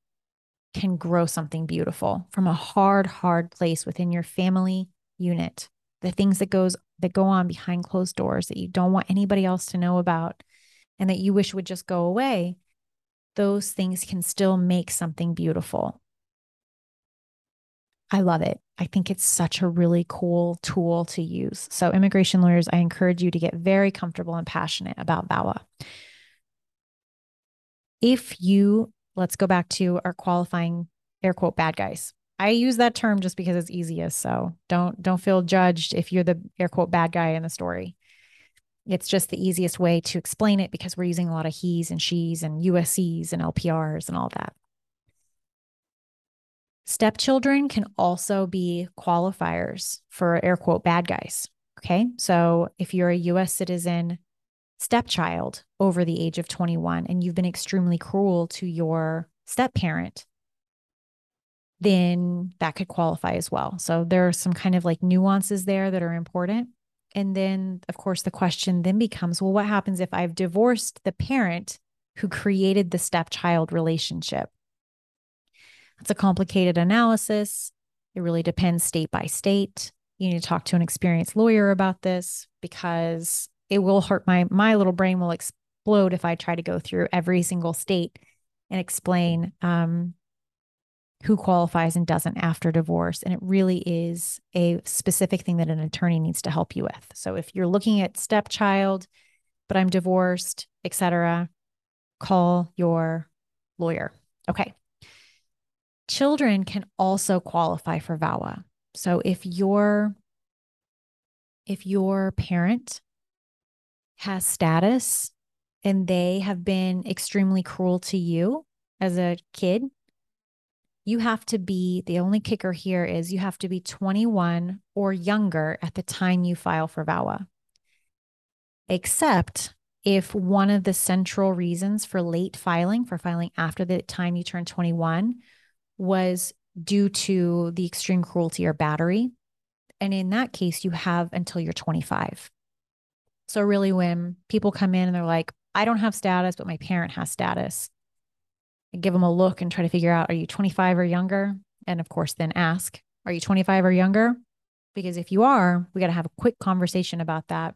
can grow something beautiful from a hard hard place within your family unit the things that goes that go on behind closed doors that you don't want anybody else to know about and that you wish would just go away, those things can still make something beautiful. I love it. I think it's such a really cool tool to use. So, immigration lawyers, I encourage you to get very comfortable and passionate about VAWA. If you, let's go back to our qualifying air quote bad guys. I use that term just because it's easiest. So don't don't feel judged if you're the air quote bad guy in the story. It's just the easiest way to explain it because we're using a lot of he's and she's and USCs and LPRs and all that. Stepchildren can also be qualifiers for air quote bad guys. Okay. So if you're a US citizen stepchild over the age of 21 and you've been extremely cruel to your step parent, then that could qualify as well. So there are some kind of like nuances there that are important. And then, of course, the question then becomes well, what happens if I've divorced the parent who created the stepchild relationship? It's a complicated analysis. It really depends state by state. You need to talk to an experienced lawyer about this because it will hurt my my little brain will explode if I try to go through every single state and explain um, who qualifies and doesn't after divorce. And it really is a specific thing that an attorney needs to help you with. So if you're looking at stepchild, but I'm divorced, etc., call your lawyer. Okay. Children can also qualify for VAWA. So if your if your parent has status and they have been extremely cruel to you as a kid, you have to be the only kicker here is you have to be 21 or younger at the time you file for VAWA. Except if one of the central reasons for late filing, for filing after the time you turn 21, was due to the extreme cruelty or battery. And in that case, you have until you're 25. So, really, when people come in and they're like, I don't have status, but my parent has status, I give them a look and try to figure out, are you 25 or younger? And of course, then ask, are you 25 or younger? Because if you are, we got to have a quick conversation about that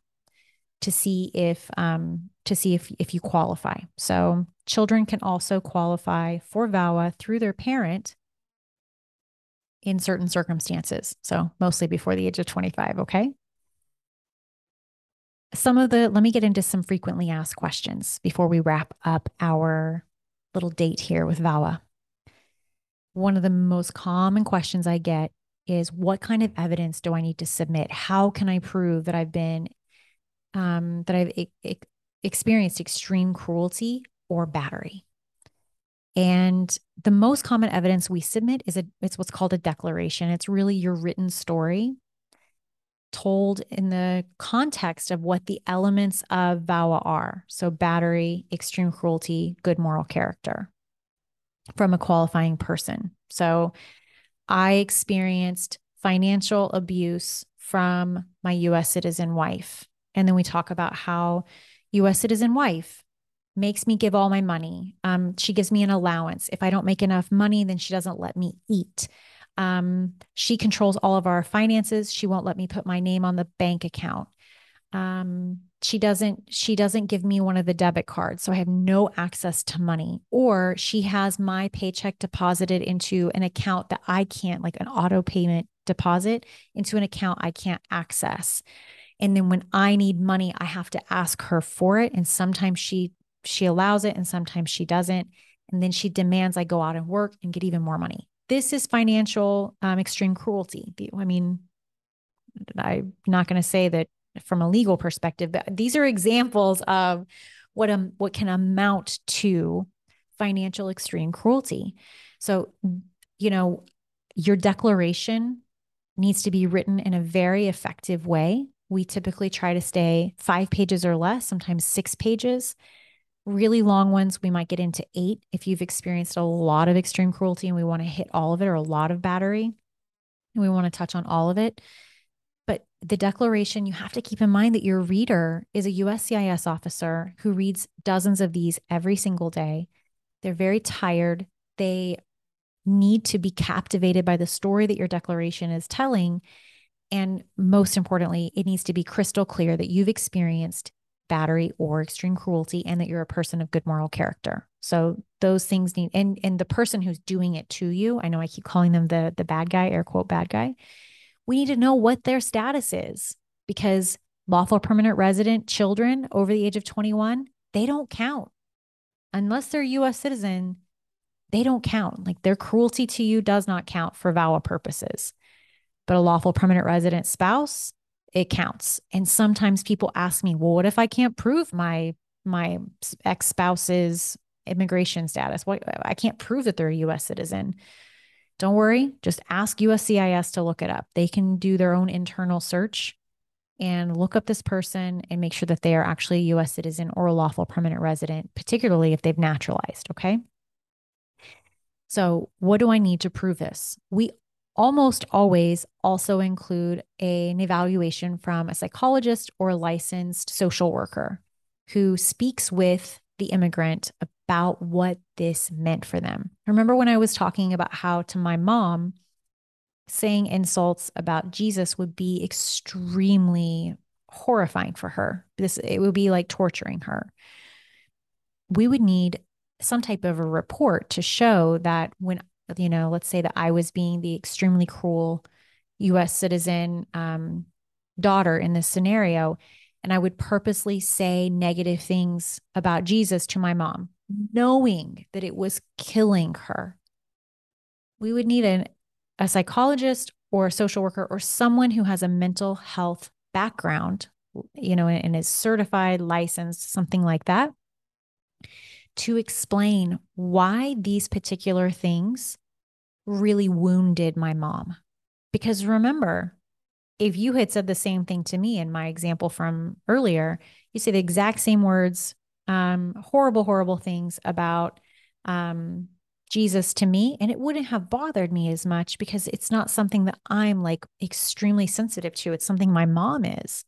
to see if um, to see if if you qualify. So children can also qualify for VAWA through their parent in certain circumstances. So mostly before the age of 25, okay? Some of the let me get into some frequently asked questions before we wrap up our little date here with VAWA. One of the most common questions I get is what kind of evidence do I need to submit? How can I prove that I've been um, that I've e- e- experienced extreme cruelty or battery. And the most common evidence we submit is a it's what's called a declaration. It's really your written story told in the context of what the elements of VAWA are. So battery, extreme cruelty, good moral character from a qualifying person. So I experienced financial abuse from my US citizen wife. And then we talk about how US citizen wife makes me give all my money. Um, she gives me an allowance. If I don't make enough money, then she doesn't let me eat. Um, she controls all of our finances. She won't let me put my name on the bank account. Um, she doesn't she doesn't give me one of the debit cards so i have no access to money or she has my paycheck deposited into an account that i can't like an auto payment deposit into an account i can't access and then when I need money, I have to ask her for it. And sometimes she she allows it and sometimes she doesn't. And then she demands I go out and work and get even more money. This is financial um, extreme cruelty. I mean, I'm not going to say that from a legal perspective, but these are examples of what um what can amount to financial extreme cruelty. So, you know, your declaration needs to be written in a very effective way we typically try to stay five pages or less, sometimes six pages. Really long ones, we might get into eight if you've experienced a lot of extreme cruelty and we want to hit all of it or a lot of battery and we want to touch on all of it. But the declaration, you have to keep in mind that your reader is a USCIS officer who reads dozens of these every single day. They're very tired. They need to be captivated by the story that your declaration is telling. And most importantly, it needs to be crystal clear that you've experienced battery or extreme cruelty and that you're a person of good moral character. So those things need and and the person who's doing it to you, I know I keep calling them the the bad guy, air quote bad guy. We need to know what their status is because lawful permanent resident children over the age of 21, they don't count. Unless they're US citizen, they don't count. Like their cruelty to you does not count for VAWA purposes but a lawful permanent resident spouse, it counts. And sometimes people ask me, well, what if I can't prove my my ex-spouse's immigration status? What I can't prove that they're a US citizen. Don't worry, just ask USCIS to look it up. They can do their own internal search and look up this person and make sure that they are actually a US citizen or a lawful permanent resident, particularly if they've naturalized, okay? So, what do I need to prove this? We almost always also include a, an evaluation from a psychologist or licensed social worker who speaks with the immigrant about what this meant for them. Remember when I was talking about how to my mom, saying insults about Jesus would be extremely horrifying for her. This it would be like torturing her. We would need some type of a report to show that when you know, let's say that I was being the extremely cruel US citizen um, daughter in this scenario, and I would purposely say negative things about Jesus to my mom, knowing that it was killing her. We would need an, a psychologist or a social worker or someone who has a mental health background you know, and is certified, licensed, something like that, to explain why these particular things really wounded my mom. Because remember, if you had said the same thing to me in my example from earlier, you say the exact same words, um, horrible, horrible things about um, Jesus to me, and it wouldn't have bothered me as much because it's not something that I'm like extremely sensitive to. It's something my mom is.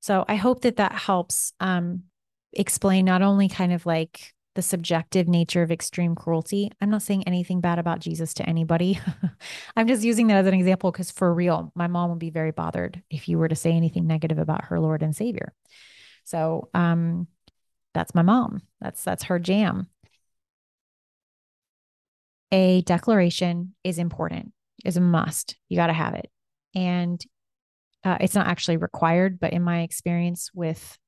So I hope that that helps um, explain not only kind of like the subjective nature of extreme cruelty. I'm not saying anything bad about Jesus to anybody. I'm just using that as an example because for real, my mom would be very bothered if you were to say anything negative about her Lord and Savior. So um, that's my mom. That's that's her jam. A declaration is important, is a must. You got to have it. And uh, it's not actually required, but in my experience with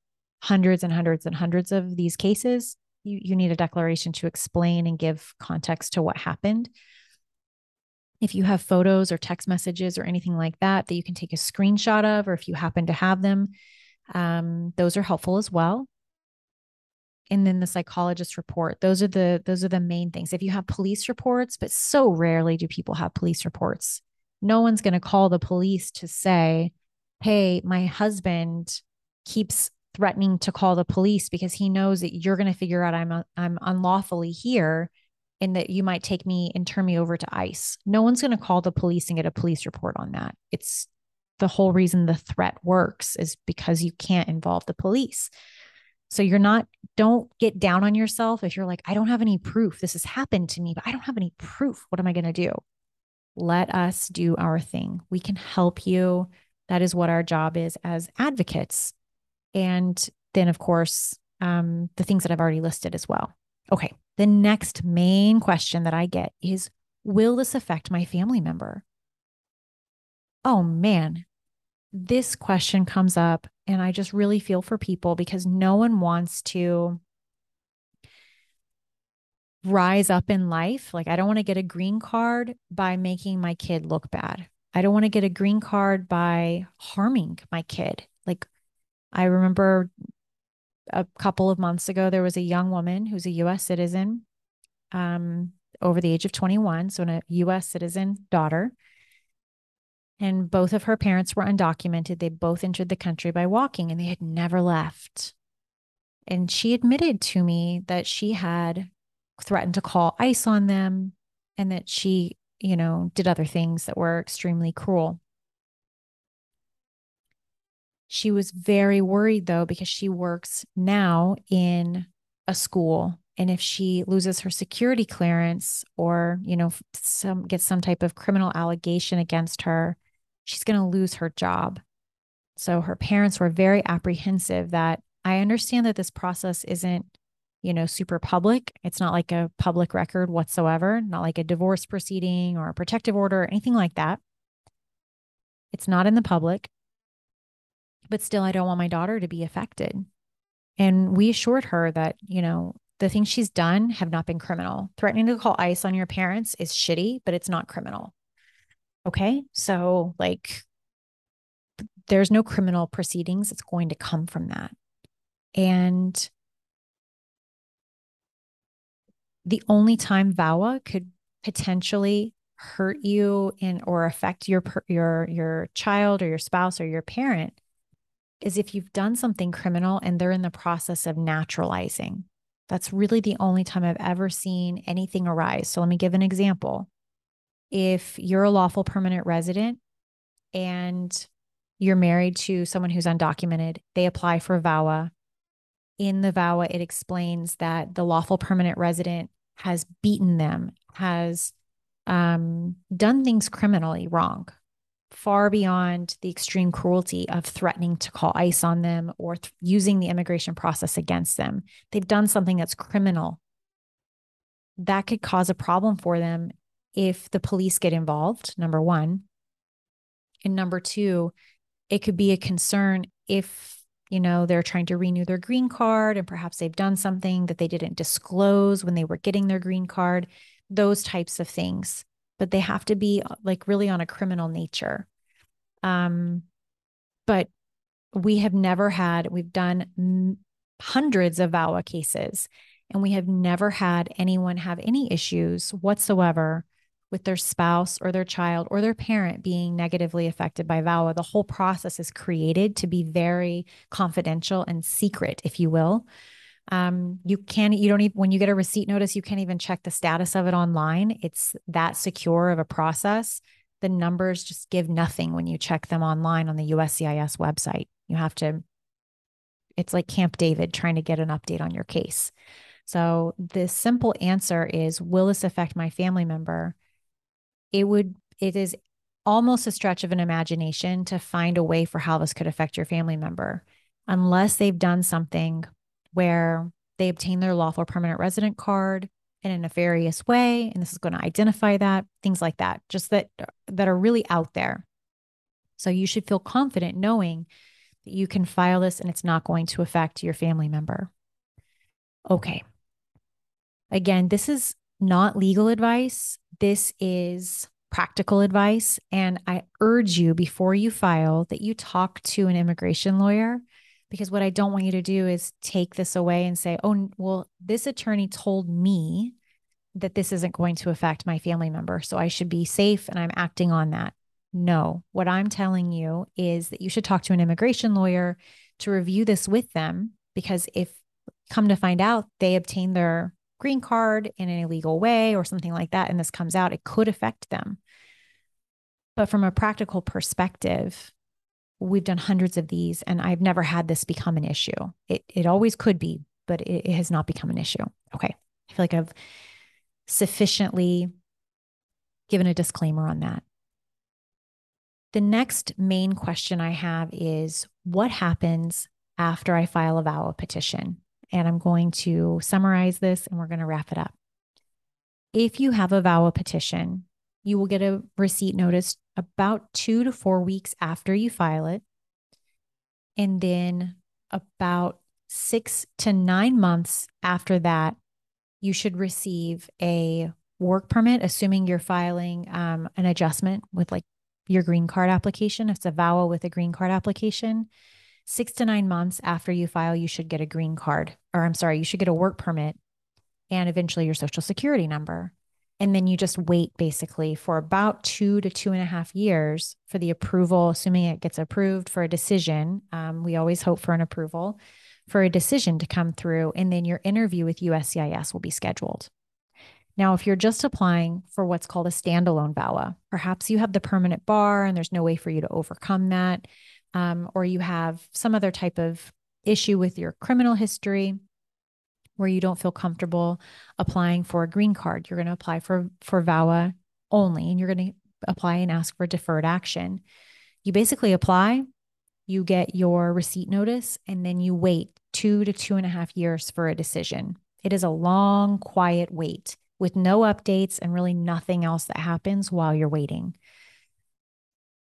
hundreds and hundreds and hundreds of these cases, you, you need a declaration to explain and give context to what happened. If you have photos or text messages or anything like that that you can take a screenshot of, or if you happen to have them, um, those are helpful as well. And then the psychologist report. Those are the those are the main things. If you have police reports, but so rarely do people have police reports. No one's going to call the police to say, "Hey, my husband keeps threatening to call the police because he knows that you're going to figure out I'm a, I'm unlawfully here and that you might take me and turn me over to ICE. No one's going to call the police and get a police report on that. It's the whole reason the threat works is because you can't involve the police. So you're not don't get down on yourself if you're like I don't have any proof this has happened to me but I don't have any proof. What am I going to do? Let us do our thing. We can help you. That is what our job is as advocates and then, of course, um, the things that I've already listed as well. Okay. The next main question that I get is Will this affect my family member? Oh man, this question comes up, and I just really feel for people because no one wants to rise up in life. Like, I don't want to get a green card by making my kid look bad. I don't want to get a green card by harming my kid. Like, I remember a couple of months ago, there was a young woman who's a US citizen um, over the age of 21, so a US citizen daughter. And both of her parents were undocumented. They both entered the country by walking and they had never left. And she admitted to me that she had threatened to call ICE on them and that she, you know, did other things that were extremely cruel. She was very worried though, because she works now in a school. And if she loses her security clearance or, you know, some gets some type of criminal allegation against her, she's going to lose her job. So her parents were very apprehensive that I understand that this process isn't, you know, super public. It's not like a public record whatsoever, not like a divorce proceeding or a protective order or anything like that. It's not in the public but still, I don't want my daughter to be affected. And we assured her that, you know, the things she's done have not been criminal. Threatening to call ICE on your parents is shitty, but it's not criminal. Okay. So, like, there's no criminal proceedings. It's going to come from that. And the only time VAWA could potentially hurt you in or affect your your your child or your spouse or your parent is if you've done something criminal and they're in the process of naturalizing. That's really the only time I've ever seen anything arise. So let me give an example. If you're a lawful permanent resident and you're married to someone who's undocumented, they apply for VAWA. In the VAWA, it explains that the lawful permanent resident has beaten them, has um, done things criminally wrong, far beyond the extreme cruelty of threatening to call ICE on them or th- using the immigration process against them. They've done something that's criminal. That could cause a problem for them if the police get involved, number one. And number two, it could be a concern if, you know, they're trying to renew their green card and perhaps they've done something that they didn't disclose when they were getting their green card, those types of things but they have to be like really on a criminal nature. Um, but we have never had, we've done hundreds of VAWA cases, and we have never had anyone have any issues whatsoever with their spouse or their child or their parent being negatively affected by VAWA. The whole process is created to be very confidential and secret, if you will. Um, you can't, you don't even, when you get a receipt notice, you can't even check the status of it online. It's that secure of a process. The numbers just give nothing when you check them online on the USCIS website. You have to, it's like Camp David trying to get an update on your case. So the simple answer is Will this affect my family member? It would, it is almost a stretch of an imagination to find a way for how this could affect your family member, unless they've done something where they obtain their lawful permanent resident card in a nefarious way and this is going to identify that things like that just that that are really out there. So you should feel confident knowing that you can file this and it's not going to affect your family member. Okay. Again this is not legal advice. This is practical advice. And i urge you before you file that you talk to an immigration lawyer because what I don't want you to do is take this away and say, oh, well, this attorney told me that this isn't going to affect my family member. So I should be safe and I'm acting on that. No, what I'm telling you is that you should talk to an immigration lawyer to review this with them because if come to find out they obtained their green card in an illegal way or something like that and this comes out, it could affect them. But from a practical perspective, we've done hundreds of these and I've never had this become an issue. It it always could be, but it, it has not become an issue. Okay. I feel like I've sufficiently given a disclaimer on that. The next main question I have is what happens after I file a VAWA petition? And I'm going to summarize this and we're going to wrap it up. If you have a VAWA petition, you will get a receipt notice about two to four weeks after you file it. And then about six to nine months after that, you should receive a work permit, assuming you're filing um, an adjustment with like your green card application. If it's a VAWA with a green card application, six to nine months after you file, you should get a green card, or I'm sorry, you should get a work permit and eventually your social security number. And then you just wait basically for about two to two and a half years for the approval, assuming it gets approved for a decision. Um, we always hope for an approval for a decision to come through. And then your interview with USCIS will be scheduled. Now, if you're just applying for what's called a standalone VAWA, perhaps you have the permanent bar and there's no way for you to overcome that, um, or you have some other type of issue with your criminal history where you don't feel comfortable applying for a green card. You're going to apply for for VAWA only, and you're going to apply and ask for deferred action. You basically apply, you get your receipt notice, and then you wait two to two and a half years for a decision. It is a long, quiet wait with no updates and really nothing else that happens while you're waiting.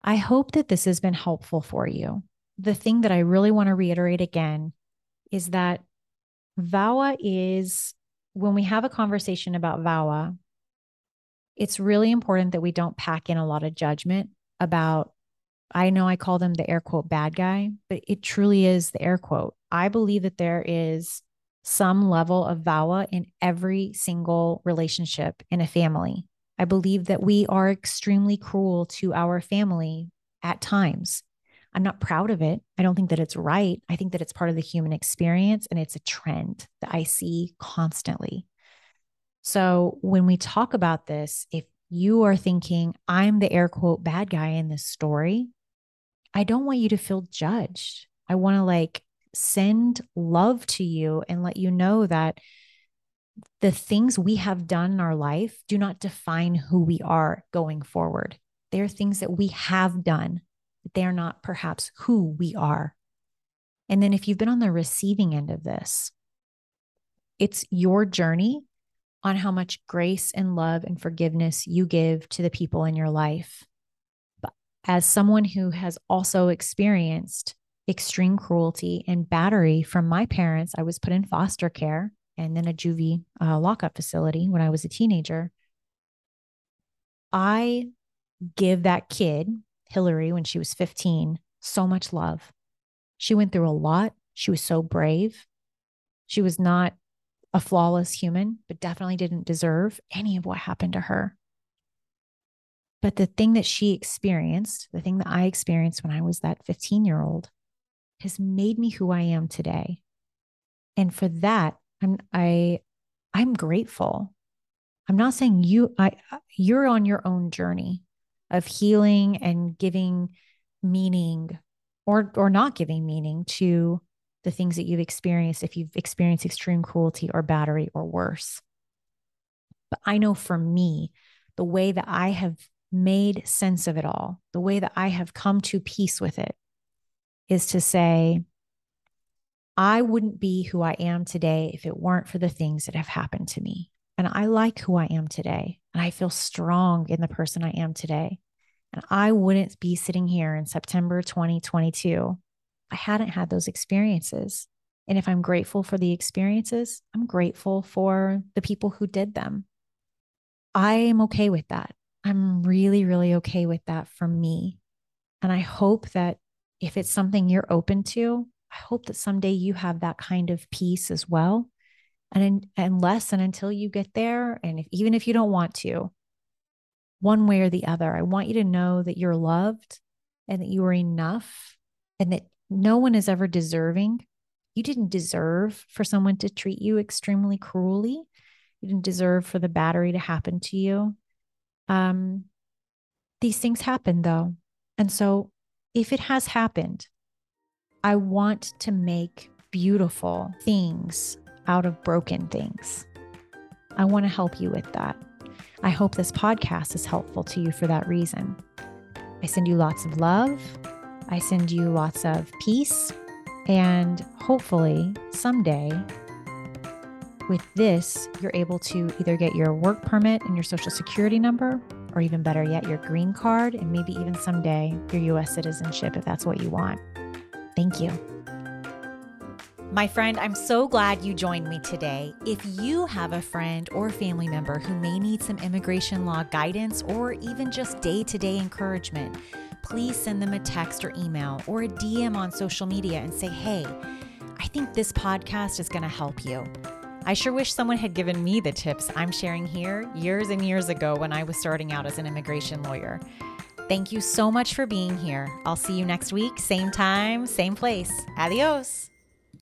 I hope that this has been helpful for you. The thing that I really want to reiterate again is that VAWA is when we have a conversation about VAWA, it's really important that we don't pack in a lot of judgment about. I know I call them the air quote bad guy, but it truly is the air quote. I believe that there is some level of VAWA in every single relationship in a family. I believe that we are extremely cruel to our family at times. I'm not proud of it. I don't think that it's right. I think that it's part of the human experience and it's a trend that I see constantly. So when we talk about this, if you are thinking, I'm the air quote bad guy in this story, I don't want you to feel judged. I want to like send love to you and let you know that the things we have done in our life do not define who we are going forward. They are things that we have done they're not perhaps who we are. And then if you've been on the receiving end of this, it's your journey on how much grace and love and forgiveness you give to the people in your life. But as someone who has also experienced extreme cruelty and battery from my parents, I was put in foster care and then a juvie uh, lockup facility when I was a teenager. I give that kid Hillary when she was 15 so much love. She went through a lot. She was so brave. She was not a flawless human, but definitely didn't deserve any of what happened to her. But the thing that she experienced, the thing that I experienced when I was that 15 year old, has made me who I am today. And for that, I'm I I'm grateful. I'm not saying you I you're on your own journey of healing and giving meaning or or not giving meaning to the things that you've experienced if you've experienced extreme cruelty or battery or worse. But I know for me, the way that I have made sense of it all, the way that I have come to peace with it is to say, I wouldn't be who I am today if it weren't for the things that have happened to me. And I like who I am today. And I feel strong in the person I am today. And I wouldn't be sitting here in September 2022 I hadn't had those experiences. And if I'm grateful for the experiences, I'm grateful for the people who did them. I am okay with that. I'm really, really okay with that for me. And I hope that if it's something you're open to, I hope that someday you have that kind of peace as well. And unless and until you get there, and if, even if you don't want to, one way or the other, I want you to know that you're loved and that you are enough and that no one is ever deserving. You didn't deserve for someone to treat you extremely cruelly. You didn't deserve for the battery to happen to you. Um, these things happen though. And so if it has happened, I want to make beautiful things out of broken things. I want to help you with that. I hope this podcast is helpful to you for that reason. I send you lots of love. I send you lots of peace. And hopefully, someday, with this, you're able to either get your work permit and your social security number, or even better yet, your green card, and maybe even someday your US citizenship if that's what you want. Thank you. My friend, I'm so glad you joined me today. If you have a friend or family member who may need some immigration law guidance or even just day to day encouragement, please send them a text or email or a DM on social media and say, hey, I think this podcast is going to help you. I sure wish someone had given me the tips I'm sharing here years and years ago when I was starting out as an immigration lawyer. Thank you so much for being here. I'll see you next week, same time, same place. Adios.